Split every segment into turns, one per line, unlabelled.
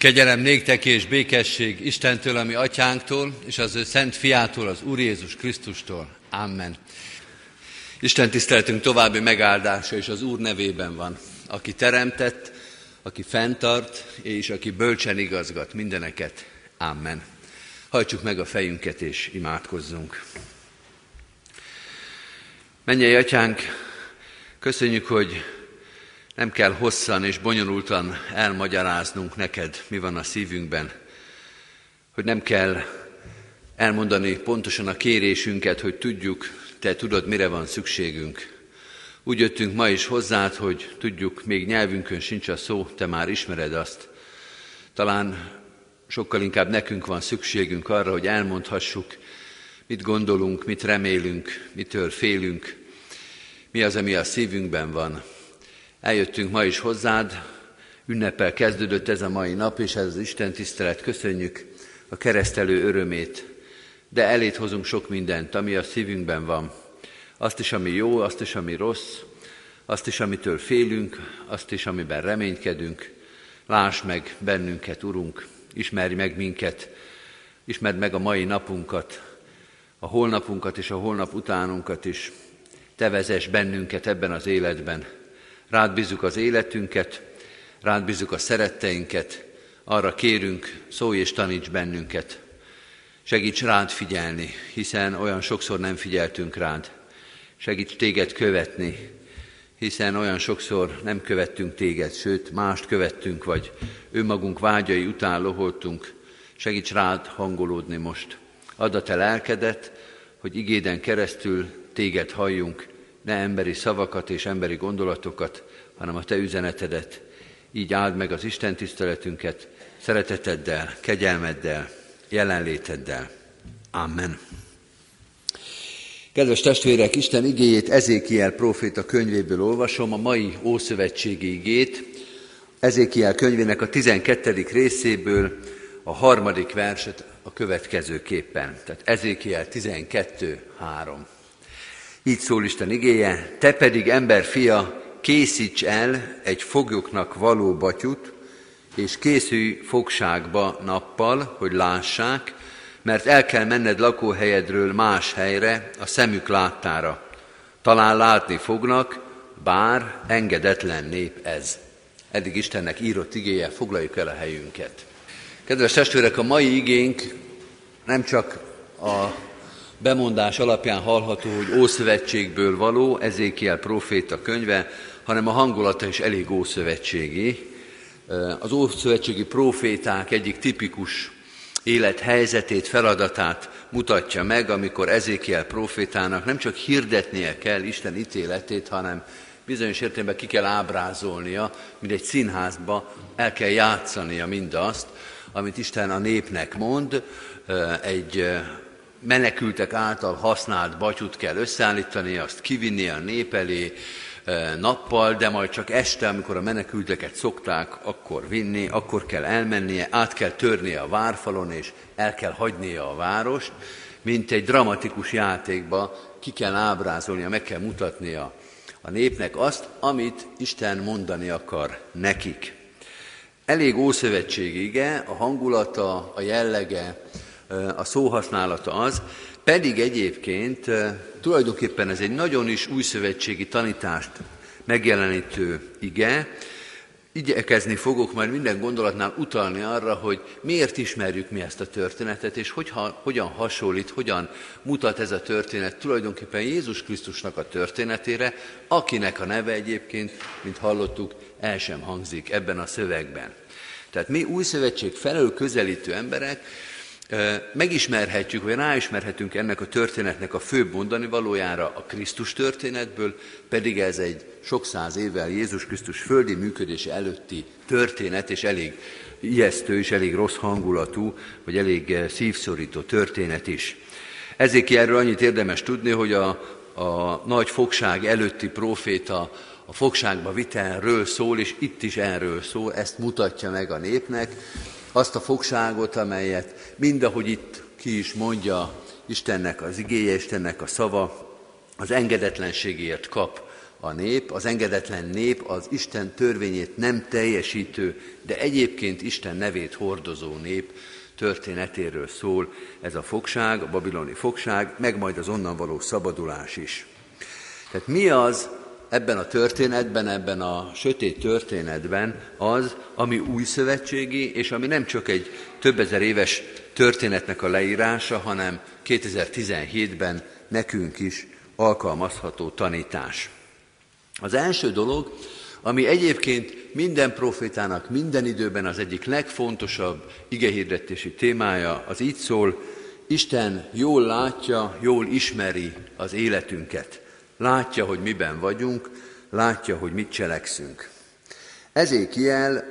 Kegyelem néktek és békesség Istentől, ami atyánktól, és az ő szent fiától, az Úr Jézus Krisztustól. Amen. Isten tiszteltünk további megáldása és az Úr nevében van, aki teremtett, aki fenntart, és aki bölcsen igazgat mindeneket. Amen. Hajtsuk meg a fejünket és imádkozzunk. Menjél, atyánk, köszönjük, hogy nem kell hosszan és bonyolultan elmagyaráznunk neked, mi van a szívünkben, hogy nem kell elmondani pontosan a kérésünket, hogy tudjuk, te tudod, mire van szükségünk. Úgy jöttünk ma is hozzád, hogy tudjuk, még nyelvünkön sincs a szó, te már ismered azt. Talán sokkal inkább nekünk van szükségünk arra, hogy elmondhassuk, mit gondolunk, mit remélünk, mitől félünk, mi az, ami a szívünkben van. Eljöttünk ma is hozzád, ünnepel kezdődött ez a mai nap, és ez az Isten tisztelet, köszönjük a keresztelő örömét, de elét hozunk sok mindent, ami a szívünkben van. Azt is, ami jó, azt is, ami rossz, azt is, amitől félünk, azt is, amiben reménykedünk. Láss meg bennünket, Urunk, ismerj meg minket, ismerd meg a mai napunkat, a holnapunkat és a holnap utánunkat is. Te vezess bennünket ebben az életben, Rád bízunk az életünket, rád bízunk a szeretteinket, arra kérünk, szólj és taníts bennünket. Segíts rád figyelni, hiszen olyan sokszor nem figyeltünk rád. Segíts téged követni, hiszen olyan sokszor nem követtünk téged, sőt, mást követtünk, vagy önmagunk vágyai után loholtunk. Segíts rád hangolódni most. Add a te lelkedet, hogy igéden keresztül téged halljunk, ne emberi szavakat és emberi gondolatokat, hanem a Te üzenetedet. Így áld meg az Isten tiszteletünket szereteteddel, kegyelmeddel, jelenléteddel. Amen. Kedves testvérek, Isten igéjét Ezékiel próféta könyvéből olvasom, a mai Ószövetségi igét, Ezékiel könyvének a 12. részéből a harmadik verset a következőképpen. Tehát Ezékiel 12, 3. Így szól Isten igéje, te pedig ember fia, készíts el egy foglyoknak való batyut, és készülj fogságba nappal, hogy lássák, mert el kell menned lakóhelyedről más helyre, a szemük láttára. Talán látni fognak, bár engedetlen nép ez. Eddig Istennek írott igéje, foglaljuk el a helyünket. Kedves testvérek, a mai igénk nem csak a bemondás alapján hallható, hogy Ószövetségből való, Ezékiel proféta könyve, hanem a hangulata is elég ószövetségi. Az ószövetségi proféták egyik tipikus élethelyzetét, feladatát mutatja meg, amikor Ezékiel profétának nem csak hirdetnie kell Isten ítéletét, hanem bizonyos értelemben ki kell ábrázolnia, mint egy színházba el kell játszania mindazt, amit Isten a népnek mond, egy menekültek által használt batyut kell összeállítani, azt kivinni a nép elé nappal, de majd csak este, amikor a menekülteket szokták, akkor vinni, akkor kell elmennie, át kell törnie a várfalon, és el kell hagynia a várost, mint egy dramatikus játékba ki kell ábrázolnia, meg kell mutatnia a népnek azt, amit Isten mondani akar nekik. Elég ószövetségi ige, a hangulata, a jellege, a szóhasználata az, pedig egyébként tulajdonképpen ez egy nagyon is újszövetségi tanítást megjelenítő ige, igyekezni fogok majd minden gondolatnál utalni arra, hogy miért ismerjük mi ezt a történetet, és hogy, hogyan hasonlít, hogyan mutat ez a történet tulajdonképpen Jézus Krisztusnak a történetére, akinek a neve egyébként, mint hallottuk, el sem hangzik ebben a szövegben. Tehát mi új szövetség felől közelítő emberek megismerhetjük, vagy ráismerhetünk ennek a történetnek a főbb mondani valójára a Krisztus történetből, pedig ez egy sok száz évvel Jézus Krisztus földi működése előtti történet, és elég ijesztő és elég rossz hangulatú, vagy elég szívszorító történet is. Ezért erről annyit érdemes tudni, hogy a, a nagy fogság előtti proféta a fogságba vitelről szól, és itt is erről szól, ezt mutatja meg a népnek, azt a fogságot, amelyet mindahogy itt ki is mondja Istennek az igéje, Istennek a szava, az engedetlenségért kap a nép, az engedetlen nép az Isten törvényét nem teljesítő, de egyébként Isten nevét hordozó nép történetéről szól ez a fogság, a babiloni fogság, meg majd az onnan való szabadulás is. Tehát mi az ebben a történetben, ebben a sötét történetben az, ami új szövetségi, és ami nem csak egy több ezer éves történetnek a leírása, hanem 2017-ben nekünk is alkalmazható tanítás. Az első dolog, ami egyébként minden profétának minden időben az egyik legfontosabb igehirdetési témája, az így szól, Isten jól látja, jól ismeri az életünket. Látja, hogy miben vagyunk, látja, hogy mit cselekszünk. Ezékiel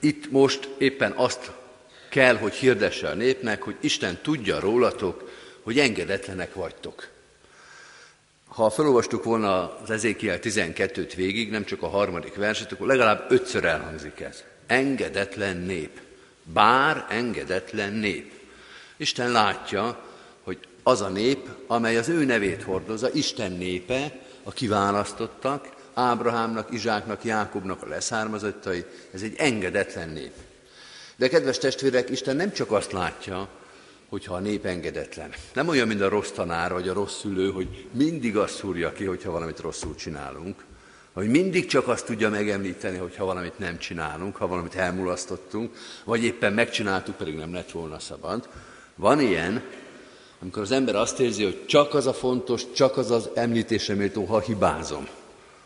itt most éppen azt kell, hogy hirdesse a népnek, hogy Isten tudja rólatok, hogy engedetlenek vagytok. Ha felolvastuk volna az Ezékiel 12-t végig, nem csak a harmadik verset, akkor legalább ötször elhangzik ez. Engedetlen nép. Bár engedetlen nép. Isten látja, az a nép, amely az ő nevét hordozza, Isten népe, a kiválasztottak, Ábrahámnak, Izsáknak, Jákobnak a leszármazottai, ez egy engedetlen nép. De kedves testvérek, Isten nem csak azt látja, hogyha a nép engedetlen. Nem olyan, mint a rossz tanár vagy a rossz szülő, hogy mindig azt szúrja ki, hogyha valamit rosszul csinálunk, hogy mindig csak azt tudja megemlíteni, hogyha valamit nem csinálunk, ha valamit elmulasztottunk, vagy éppen megcsináltuk, pedig nem lett volna szabad. Van ilyen, amikor az ember azt érzi, hogy csak az a fontos, csak az az említésre méltó, ha hibázom.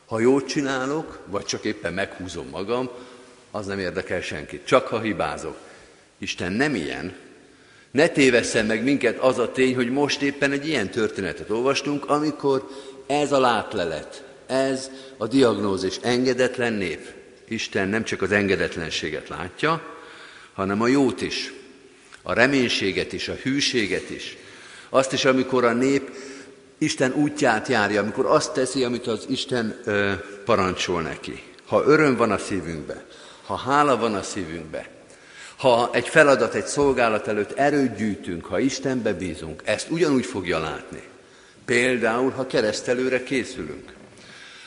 Ha jót csinálok, vagy csak éppen meghúzom magam, az nem érdekel senkit. Csak ha hibázok. Isten nem ilyen, ne tévesszen meg minket az a tény, hogy most éppen egy ilyen történetet olvastunk, amikor ez a látlelet, ez a diagnózis engedetlen nép. Isten nem csak az engedetlenséget látja, hanem a jót is, a reménységet is, a hűséget is. Azt is, amikor a nép Isten útját járja, amikor azt teszi, amit az Isten ö, parancsol neki. Ha öröm van a szívünkbe, ha hála van a szívünkbe, ha egy feladat, egy szolgálat előtt erőt gyűjtünk, ha Istenbe bízunk, ezt ugyanúgy fogja látni. Például, ha keresztelőre készülünk.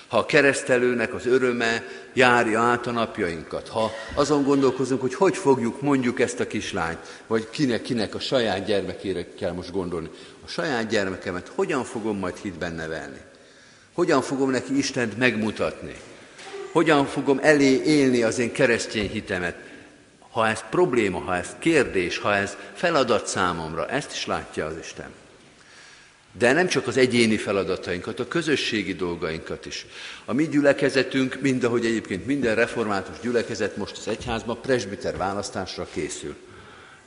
Ha a keresztelőnek az öröme járja át a napjainkat, ha azon gondolkozunk, hogy hogy fogjuk mondjuk ezt a kislányt, vagy kinek, kinek a saját gyermekére kell most gondolni. A saját gyermekemet hogyan fogom majd hitben nevelni? Hogyan fogom neki Istent megmutatni? Hogyan fogom elé élni az én keresztény hitemet? ha ez probléma, ha ez kérdés, ha ez feladat számomra, ezt is látja az Isten. De nem csak az egyéni feladatainkat, a közösségi dolgainkat is. A mi gyülekezetünk, mind ahogy egyébként minden református gyülekezet most az egyházban presbiter választásra készül.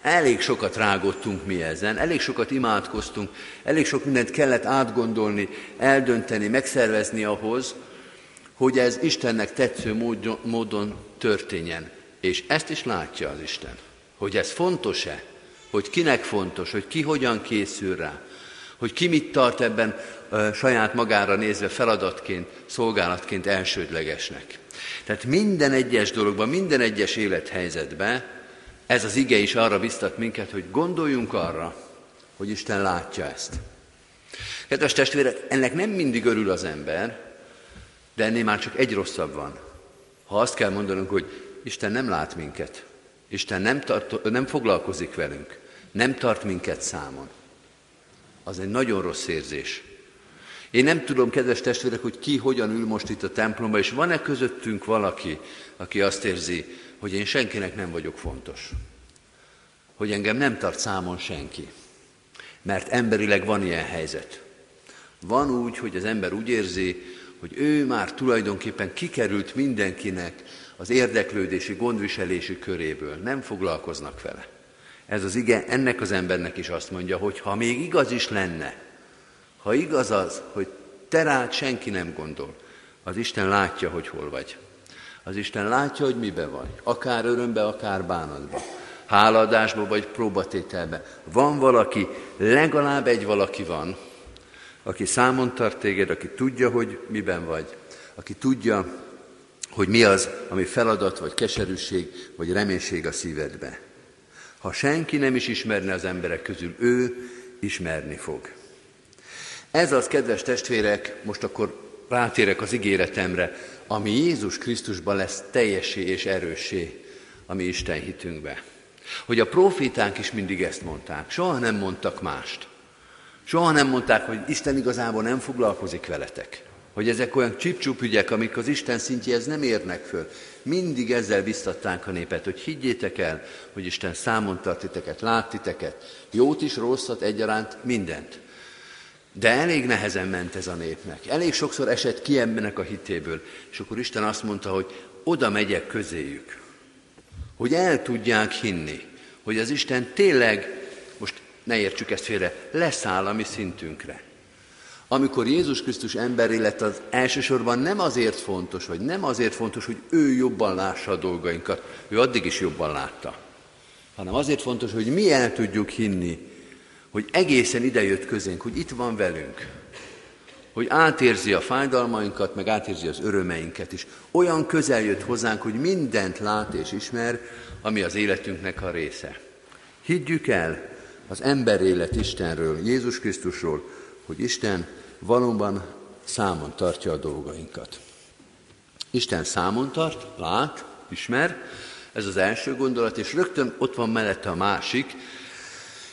Elég sokat rágottunk mi ezen, elég sokat imádkoztunk, elég sok mindent kellett átgondolni, eldönteni, megszervezni ahhoz, hogy ez Istennek tetsző módon történjen. És ezt is látja az Isten, hogy ez fontos-e, hogy kinek fontos, hogy ki hogyan készül rá, hogy ki mit tart ebben saját magára nézve feladatként, szolgálatként elsődlegesnek. Tehát minden egyes dologban, minden egyes élethelyzetben ez az ige is arra biztat minket, hogy gondoljunk arra, hogy Isten látja ezt. Kedves testvérek, ennek nem mindig örül az ember, de ennél már csak egy rosszabb van. Ha azt kell mondanunk, hogy Isten nem lát minket. Isten nem, tart, nem foglalkozik velünk. Nem tart minket számon. Az egy nagyon rossz érzés. Én nem tudom, kedves testvérek, hogy ki hogyan ül most itt a templomban, és van-e közöttünk valaki, aki azt érzi, hogy én senkinek nem vagyok fontos. Hogy engem nem tart számon senki. Mert emberileg van ilyen helyzet. Van úgy, hogy az ember úgy érzi, hogy ő már tulajdonképpen kikerült mindenkinek az érdeklődési, gondviselési köréből, nem foglalkoznak vele. Ez az ige ennek az embernek is azt mondja, hogy ha még igaz is lenne, ha igaz az, hogy te rád senki nem gondol, az Isten látja, hogy hol vagy. Az Isten látja, hogy mibe vagy, akár örömbe, akár bánatba, háladásba vagy próbatételbe. Van valaki, legalább egy valaki van, aki számon tart téged, aki tudja, hogy miben vagy, aki tudja, hogy mi az, ami feladat, vagy keserűség, vagy reménység a szívedbe. Ha senki nem is ismerne az emberek közül, ő ismerni fog. Ez az, kedves testvérek, most akkor rátérek az ígéretemre, ami Jézus Krisztusban lesz teljesé és erősé a mi Isten hitünkbe. Hogy a proféták is mindig ezt mondták, soha nem mondtak mást. Soha nem mondták, hogy Isten igazából nem foglalkozik veletek. Hogy ezek olyan csipcsup ügyek, amik az Isten szintjéhez nem érnek föl. Mindig ezzel biztatták a népet, hogy higgyétek el, hogy Isten számon tart titeket, lát titeket, jót is, rosszat, egyaránt, mindent. De elég nehezen ment ez a népnek. Elég sokszor esett ki embernek a hitéből. És akkor Isten azt mondta, hogy oda megyek közéjük. Hogy el tudják hinni, hogy az Isten tényleg, most ne értsük ezt félre, leszáll a mi szintünkre. Amikor Jézus Krisztus emberi lett, az elsősorban nem azért fontos, vagy nem azért fontos, hogy ő jobban lássa a dolgainkat, ő addig is jobban látta, hanem azért fontos, hogy mi el tudjuk hinni, hogy egészen idejött közénk, hogy itt van velünk, hogy átérzi a fájdalmainkat, meg átérzi az örömeinket is. Olyan közel jött hozzánk, hogy mindent lát és ismer, ami az életünknek a része. Higgyük el az ember élet Istenről, Jézus Krisztusról, hogy Isten valóban számon tartja a dolgainkat. Isten számon tart, lát, ismer, ez az első gondolat, és rögtön ott van mellette a másik,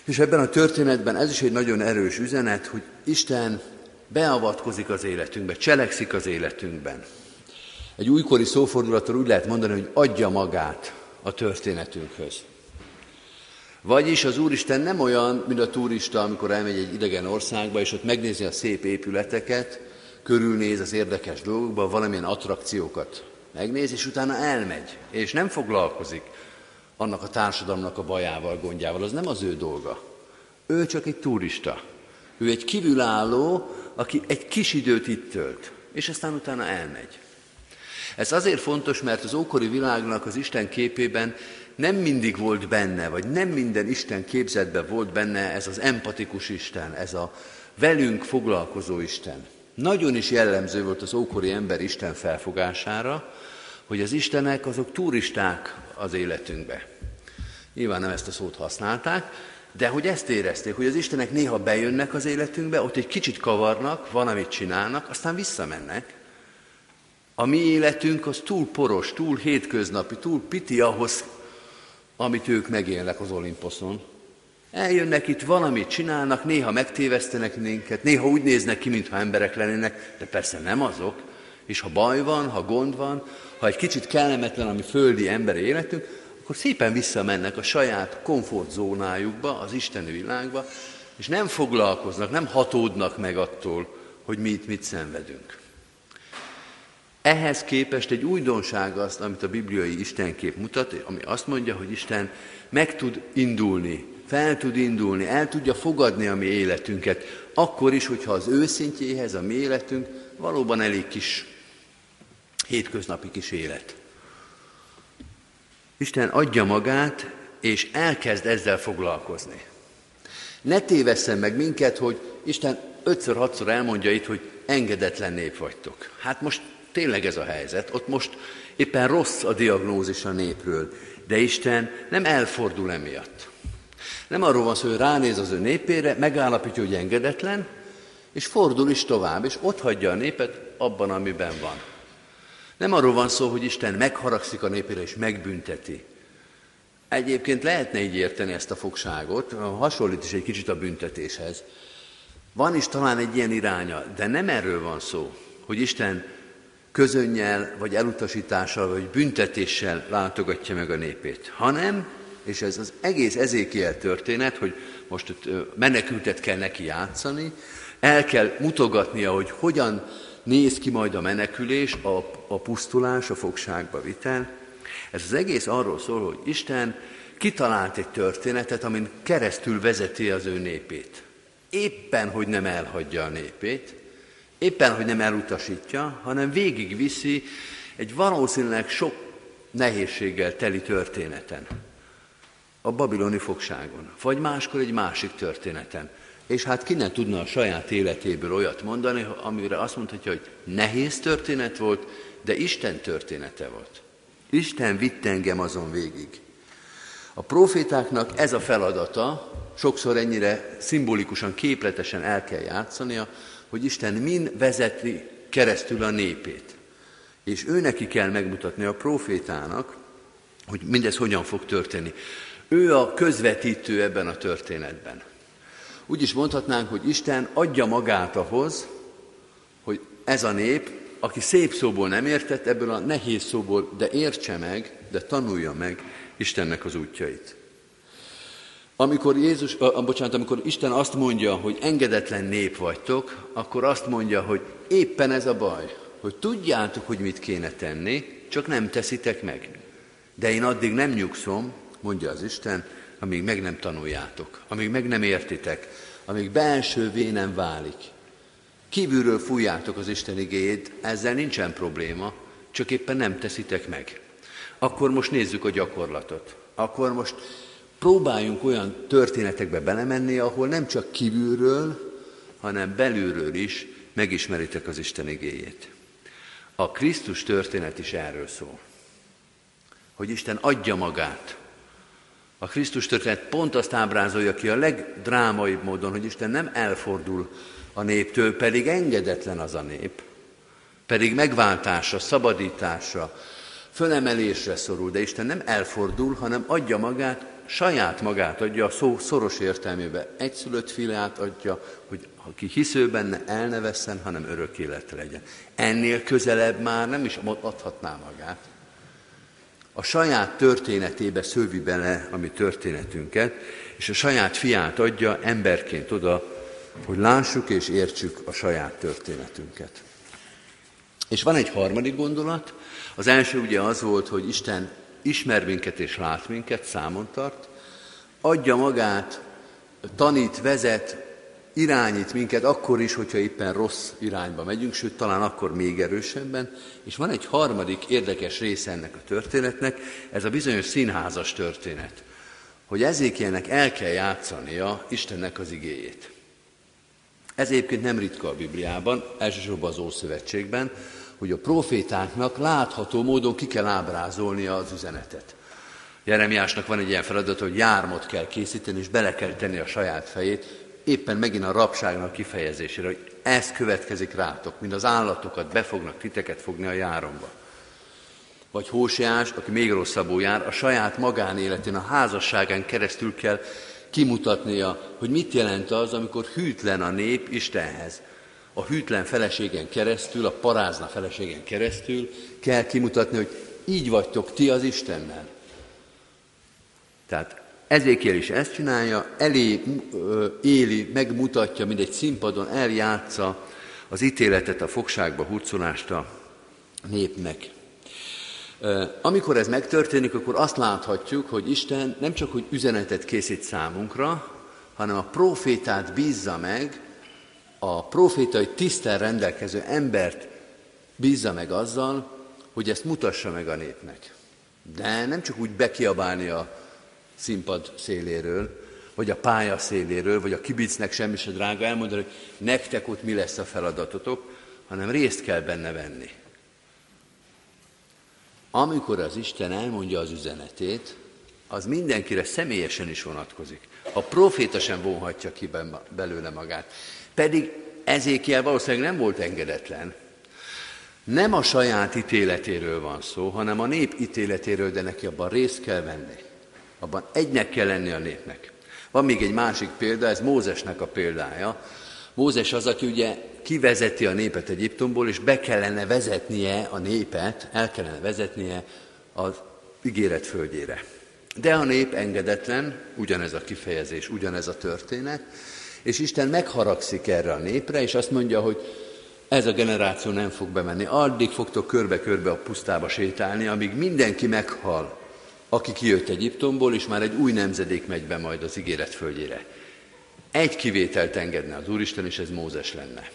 és ebben a történetben ez is egy nagyon erős üzenet, hogy Isten beavatkozik az életünkbe, cselekszik az életünkben. Egy újkori szófordulatot úgy lehet mondani, hogy adja magát a történetünkhöz. Vagyis az Úristen nem olyan, mint a turista, amikor elmegy egy idegen országba, és ott megnézi a szép épületeket, körülnéz az érdekes dolgokba, valamilyen attrakciókat megnéz, és utána elmegy, és nem foglalkozik annak a társadalomnak a bajával, gondjával. Az nem az ő dolga. Ő csak egy turista. Ő egy kívülálló, aki egy kis időt itt tölt, és aztán utána elmegy. Ez azért fontos, mert az ókori világnak az Isten képében nem mindig volt benne, vagy nem minden Isten képzetben volt benne ez az empatikus Isten, ez a velünk foglalkozó Isten. Nagyon is jellemző volt az ókori ember Isten felfogására, hogy az Istenek azok turisták az életünkbe. Nyilván nem ezt a szót használták, de hogy ezt érezték, hogy az Istenek néha bejönnek az életünkbe, ott egy kicsit kavarnak, van, amit csinálnak, aztán visszamennek. A mi életünk az túl poros, túl hétköznapi, túl piti ahhoz, amit ők megélnek az Olimposzon. Eljönnek itt, valamit csinálnak, néha megtévesztenek minket, néha úgy néznek ki, mintha emberek lennének, de persze nem azok. És ha baj van, ha gond van, ha egy kicsit kellemetlen a mi földi emberi életünk, akkor szépen visszamennek a saját komfortzónájukba, az Isteni világba, és nem foglalkoznak, nem hatódnak meg attól, hogy mi itt mit szenvedünk. Ehhez képest egy újdonság azt, amit a bibliai Istenkép mutat, ami azt mondja, hogy Isten meg tud indulni, fel tud indulni, el tudja fogadni a mi életünket, akkor is, hogyha az őszintjéhez a mi életünk valóban elég kis hétköznapi kis élet. Isten adja magát, és elkezd ezzel foglalkozni. Ne tévesszen meg minket, hogy Isten ötször-hatszor elmondja itt, hogy engedetlen nép vagytok. Hát most tényleg ez a helyzet, ott most éppen rossz a diagnózis a népről, de Isten nem elfordul emiatt. Nem arról van szó, hogy ránéz az ő népére, megállapítja, hogy engedetlen, és fordul is tovább, és ott hagyja a népet abban, amiben van. Nem arról van szó, hogy Isten megharagszik a népére és megbünteti. Egyébként lehetne így érteni ezt a fogságot, hasonlít is egy kicsit a büntetéshez. Van is talán egy ilyen iránya, de nem erről van szó, hogy Isten közönnyel, vagy elutasítással, vagy büntetéssel látogatja meg a népét, hanem, és ez az egész ezékiel történet, hogy most menekültet kell neki játszani, el kell mutogatnia, hogy hogyan néz ki majd a menekülés, a, a pusztulás, a fogságba vitel. Ez az egész arról szól, hogy Isten kitalált egy történetet, amin keresztül vezeti az ő népét. Éppen, hogy nem elhagyja a népét, éppen, hogy nem elutasítja, hanem végigviszi egy valószínűleg sok nehézséggel teli történeten. A babiloni fogságon, vagy máskor egy másik történeten. És hát ki ne tudna a saját életéből olyat mondani, amire azt mondhatja, hogy nehéz történet volt, de Isten története volt. Isten vitt engem azon végig. A profétáknak ez a feladata, sokszor ennyire szimbolikusan, képletesen el kell játszania, hogy Isten min vezeti keresztül a népét. És ő neki kell megmutatni a profétának, hogy mindez hogyan fog történni. Ő a közvetítő ebben a történetben. Úgy is mondhatnánk, hogy Isten adja magát ahhoz, hogy ez a nép, aki szép szóból nem értett, ebből a nehéz szóból, de értse meg, de tanulja meg Istennek az útjait. Amikor Jézus, a, bocsánat, amikor Isten azt mondja, hogy engedetlen nép vagytok, akkor azt mondja, hogy éppen ez a baj, hogy tudjátok, hogy mit kéne tenni, csak nem teszitek meg. De én addig nem nyugszom, mondja az Isten, amíg meg nem tanuljátok, amíg meg nem értitek, amíg belsővé nem válik. Kívülről fújjátok az Isten igéjét, ezzel nincsen probléma, csak éppen nem teszitek meg. Akkor most nézzük a gyakorlatot. Akkor most próbáljunk olyan történetekbe belemenni, ahol nem csak kívülről, hanem belülről is megismeritek az Isten igéjét. A Krisztus történet is erről szól. Hogy Isten adja magát. A Krisztus történet pont azt ábrázolja ki a legdrámaibb módon, hogy Isten nem elfordul a néptől, pedig engedetlen az a nép, pedig megváltásra, szabadításra, fölemelésre szorul, de Isten nem elfordul, hanem adja magát, saját magát adja a szó szoros értelmében. Egyszülött fiát adja, hogy aki hisző benne, el ne vesszen, hanem örök élet legyen. Ennél közelebb már nem is adhatná magát. A saját történetébe szövi bele a mi történetünket, és a saját fiát adja emberként oda, hogy lássuk és értsük a saját történetünket. És van egy harmadik gondolat. Az első ugye az volt, hogy Isten ismer minket és lát minket, számon tart, adja magát, tanít, vezet, irányít minket akkor is, hogyha éppen rossz irányba megyünk, sőt, talán akkor még erősebben. És van egy harmadik érdekes része ennek a történetnek, ez a bizonyos színházas történet, hogy ezékielnek el kell játszania Istennek az igéjét. Ez egyébként nem ritka a Bibliában, elsősorban az Ószövetségben, hogy a profétáknak látható módon ki kell ábrázolnia az üzenetet. Jeremiásnak van egy ilyen feladat, hogy jármot kell készíteni, és bele kell tenni a saját fejét, éppen megint a rabságnak kifejezésére, hogy ez következik rátok, mint az állatokat be fognak titeket fogni a járomba. Vagy Hóseás, aki még rosszabbul jár, a saját magánéletén, a házasságán keresztül kell kimutatnia, hogy mit jelent az, amikor hűtlen a nép Istenhez. A hűtlen feleségen keresztül, a parázna feleségen keresztül kell kimutatni, hogy így vagytok ti az Istennel. Tehát Ezékiel is ezt csinálja, elé éli, megmutatja, mint egy színpadon eljátsza az ítéletet, a fogságba hurcolást a népnek. Amikor ez megtörténik, akkor azt láthatjuk, hogy Isten nem csak, hogy üzenetet készít számunkra, hanem a profétát bízza meg, a profétai tisztel rendelkező embert bízza meg azzal, hogy ezt mutassa meg a népnek. De nem csak úgy bekiabálni a színpad széléről, vagy a pálya széléről, vagy a kibicnek semmi se drága elmondani, hogy nektek ott mi lesz a feladatotok, hanem részt kell benne venni. Amikor az Isten elmondja az üzenetét, az mindenkire személyesen is vonatkozik. A proféta sem vonhatja ki belőle magát. Pedig ezékiel valószínűleg nem volt engedetlen. Nem a saját ítéletéről van szó, hanem a nép ítéletéről, de neki abban részt kell venni. Abban egynek kell lenni a népnek. Van még egy másik példa, ez Mózesnek a példája. Mózes az, aki ugye kivezeti a népet Egyiptomból, és be kellene vezetnie a népet, el kellene vezetnie az ígéret földjére. De a nép engedetlen, ugyanez a kifejezés, ugyanez a történet, és Isten megharagszik erre a népre, és azt mondja, hogy ez a generáció nem fog bemenni. Addig fogtok körbe-körbe a pusztába sétálni, amíg mindenki meghal, aki kijött Egyiptomból, és már egy új nemzedék megy be majd az ígéret földjére. Egy kivételt engedne az Úristen, és ez Mózes lenne.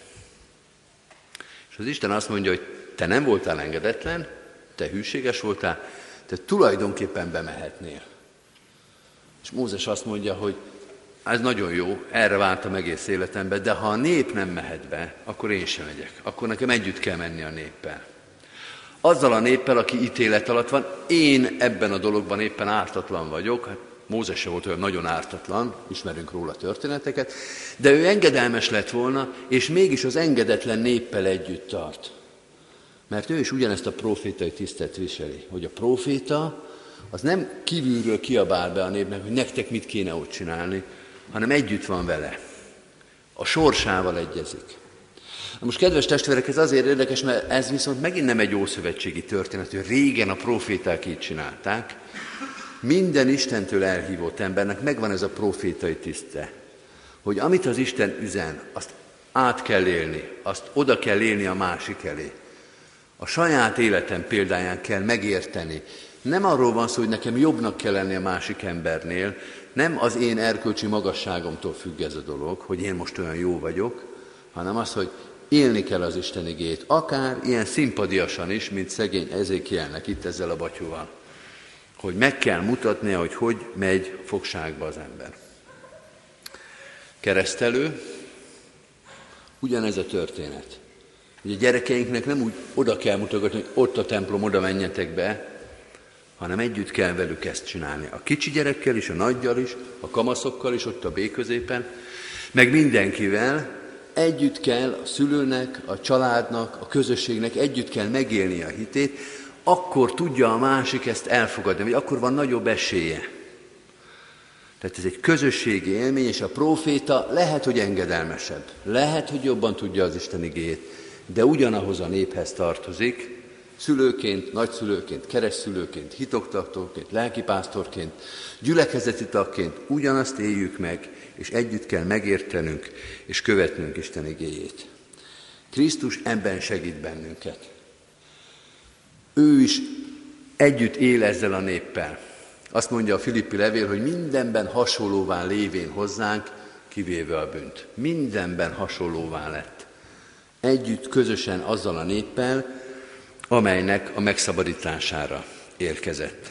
És az Isten azt mondja, hogy te nem voltál engedetlen, te hűséges voltál, te tulajdonképpen bemehetnél. És Mózes azt mondja, hogy ez nagyon jó, erre vártam egész életemben, de ha a nép nem mehet be, akkor én sem megyek. Akkor nekem együtt kell menni a néppel. Azzal a néppel, aki ítélet alatt van, én ebben a dologban éppen ártatlan vagyok, hát Mózes se volt olyan nagyon ártatlan, ismerünk róla történeteket, de ő engedelmes lett volna, és mégis az engedetlen néppel együtt tart. Mert ő is ugyanezt a profétai tisztet viseli, hogy a proféta az nem kívülről kiabál be a népnek, hogy nektek mit kéne ott csinálni, hanem együtt van vele. A sorsával egyezik. Na most, kedves testvérek, ez azért érdekes, mert ez viszont megint nem egy ószövetségi történet, hogy régen a proféták így csinálták. Minden Istentől elhívott embernek megvan ez a profétai tiszte, hogy amit az Isten üzen, azt át kell élni, azt oda kell élni a másik elé. A saját életem példáján kell megérteni. Nem arról van szó, hogy nekem jobbnak kell lenni a másik embernél, nem az én erkölcsi magasságomtól függ ez a dolog, hogy én most olyan jó vagyok, hanem az, hogy élni kell az Isten igét, akár ilyen szimpadiasan is, mint szegény Ezékielnek itt ezzel a batyúval. Hogy meg kell mutatnia, hogy hogy megy fogságba az ember. Keresztelő, ugyanez a történet. Ugye a gyerekeinknek nem úgy oda kell mutogatni, hogy ott a templom, oda menjetek be, hanem együtt kell velük ezt csinálni. A kicsi gyerekkel is, a nagyjal is, a kamaszokkal is, ott a B középen, meg mindenkivel, együtt kell a szülőnek, a családnak, a közösségnek együtt kell megélni a hitét, akkor tudja a másik ezt elfogadni, vagy akkor van nagyobb esélye. Tehát ez egy közösségi élmény, és a próféta lehet, hogy engedelmesebb, lehet, hogy jobban tudja az Isten igéjét, de ugyanahoz a néphez tartozik, szülőként, nagyszülőként, keresztszülőként, hitoktatóként, lelkipásztorként, gyülekezeti tagként ugyanazt éljük meg, és együtt kell megértenünk és követnünk Isten igéjét. Krisztus ebben segít bennünket. Ő is együtt él ezzel a néppel. Azt mondja a Filippi levél, hogy mindenben hasonlóvá lévén hozzánk, kivéve a bűnt. Mindenben hasonlóvá lett. Együtt, közösen azzal a néppel, amelynek a megszabadítására érkezett.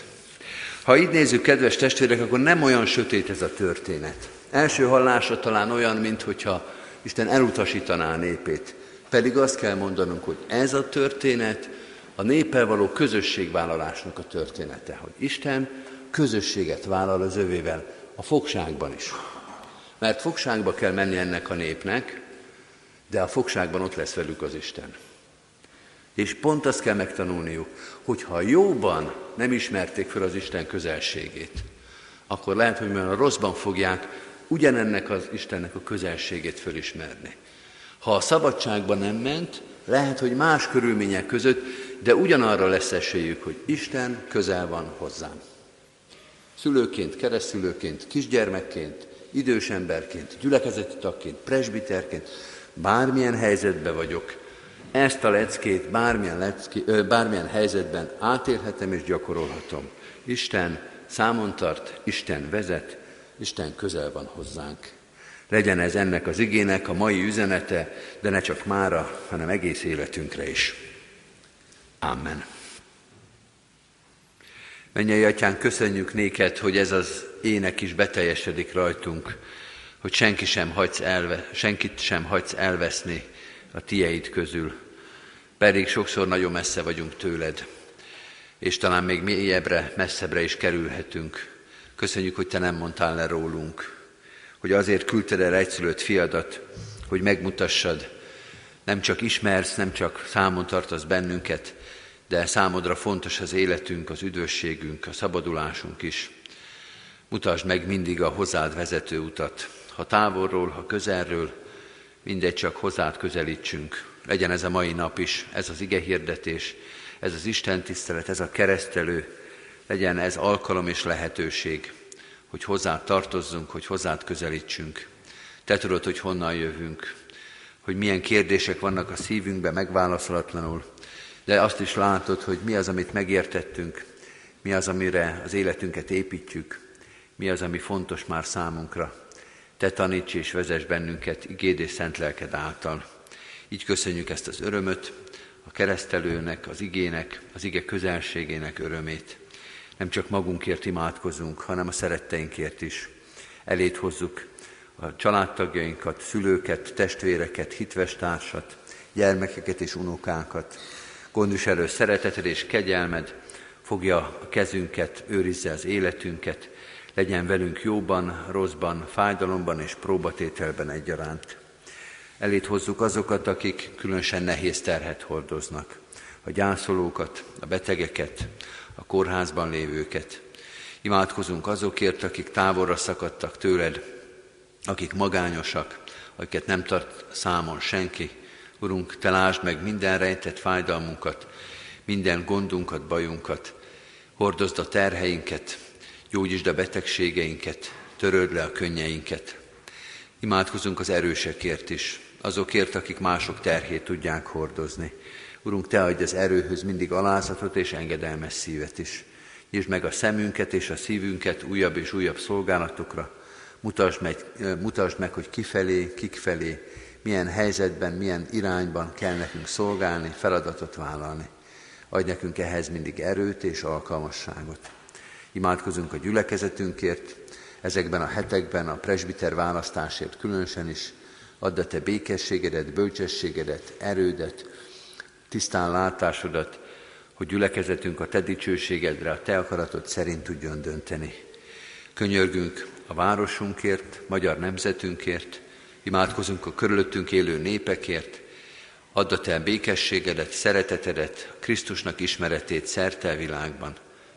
Ha így nézzük, kedves testvérek, akkor nem olyan sötét ez a történet. Első hallásra talán olyan, mintha Isten elutasítaná a népét. Pedig azt kell mondanunk, hogy ez a történet a néppel való közösségvállalásnak a története, hogy Isten közösséget vállal az övével, a fogságban is. Mert fogságba kell menni ennek a népnek, de a fogságban ott lesz velük az Isten. És pont azt kell megtanulniuk, hogy ha jóban nem ismerték fel az Isten közelségét, akkor lehet, hogy már a rosszban fogják ugyanennek az Istennek a közelségét fölismerni. Ha a szabadságban nem ment, lehet, hogy más körülmények között, de ugyanarra lesz esélyük, hogy Isten közel van hozzám. Szülőként, keresztülőként, kisgyermekként, idős emberként, gyülekezeti tagként, presbiterként, bármilyen helyzetben vagyok, ezt a leckét bármilyen, lecké, bármilyen helyzetben átélhetem és gyakorolhatom. Isten számon tart, Isten vezet, Isten közel van hozzánk. Legyen ez ennek az igének a mai üzenete, de ne csak mára, hanem egész életünkre is. Amen. Mennyei Atyán, köszönjük néked, hogy ez az ének is beteljesedik rajtunk, hogy senki sem hagysz elve, senkit sem hagysz elveszni a tieid közül, pedig sokszor nagyon messze vagyunk tőled, és talán még mélyebbre, messzebbre is kerülhetünk, Köszönjük, hogy Te nem mondtál le rólunk, hogy azért küldted el egyszülött fiadat, hogy megmutassad, nem csak ismersz, nem csak számon tartasz bennünket, de számodra fontos az életünk, az üdvösségünk, a szabadulásunk is. Mutasd meg mindig a hozzád vezető utat, ha távolról, ha közelről, mindegy csak hozzád közelítsünk. Legyen ez a mai nap is, ez az ige hirdetés, ez az Isten tisztelet, ez a keresztelő, legyen ez alkalom és lehetőség, hogy hozzá tartozzunk, hogy hozzád közelítsünk. Te tudod, hogy honnan jövünk, hogy milyen kérdések vannak a szívünkben megválaszolatlanul, de azt is látod, hogy mi az, amit megértettünk, mi az, amire az életünket építjük, mi az, ami fontos már számunkra. Te taníts és vezess bennünket igéd és szent lelked által. Így köszönjük ezt az örömöt, a keresztelőnek, az igének, az ige közelségének örömét nem csak magunkért imádkozunk, hanem a szeretteinkért is. Elét hozzuk a családtagjainkat, szülőket, testvéreket, hitvestársat, gyermekeket és unokákat. Gondviselő szereteted és kegyelmed fogja a kezünket, őrizze az életünket, legyen velünk jóban, rosszban, fájdalomban és próbatételben egyaránt. Elét hozzuk azokat, akik különösen nehéz terhet hordoznak. A gyászolókat, a betegeket, a kórházban lévőket. Imádkozunk azokért, akik távolra szakadtak tőled, akik magányosak, akiket nem tart számon senki. Urunk, Te lásd meg minden rejtett fájdalmunkat, minden gondunkat, bajunkat, hordozd a terheinket, gyógyítsd a betegségeinket, töröld le a könnyeinket. Imádkozunk az erősekért is, azokért, akik mások terhét tudják hordozni. Urunk, Te adj az erőhöz mindig alázatot és engedelmes szívet is. Nyisd meg a szemünket és a szívünket újabb és újabb szolgálatokra. Mutasd meg, mutasd meg hogy kifelé, kik felé, milyen helyzetben, milyen irányban kell nekünk szolgálni, feladatot vállalni. Adj nekünk ehhez mindig erőt és alkalmasságot. Imádkozunk a gyülekezetünkért, ezekben a hetekben a presbiter választásért különösen is. Add a te békességedet, bölcsességedet, erődet, tisztán látásodat, hogy gyülekezetünk a te dicsőségedre, a te akaratod szerint tudjon dönteni. Könyörgünk a városunkért, magyar nemzetünkért, imádkozunk a körülöttünk élő népekért, add a te békességedet, szeretetedet, Krisztusnak ismeretét szerte a világban.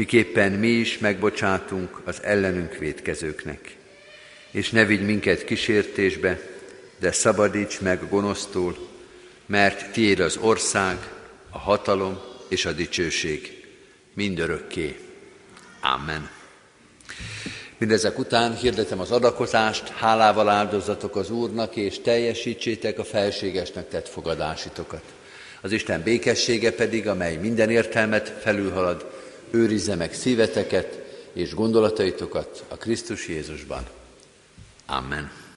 miképpen mi is megbocsátunk az ellenünk védkezőknek. És ne vigy minket kísértésbe, de szabadíts meg gonosztól, mert tiéd az ország, a hatalom és a dicsőség mindörökké. Amen. Mindezek után hirdetem az adakozást, hálával áldozatok az Úrnak, és teljesítsétek a felségesnek tett fogadásitokat. Az Isten békessége pedig, amely minden értelmet felülhalad, őrizze meg szíveteket és gondolataitokat a Krisztus Jézusban. Amen.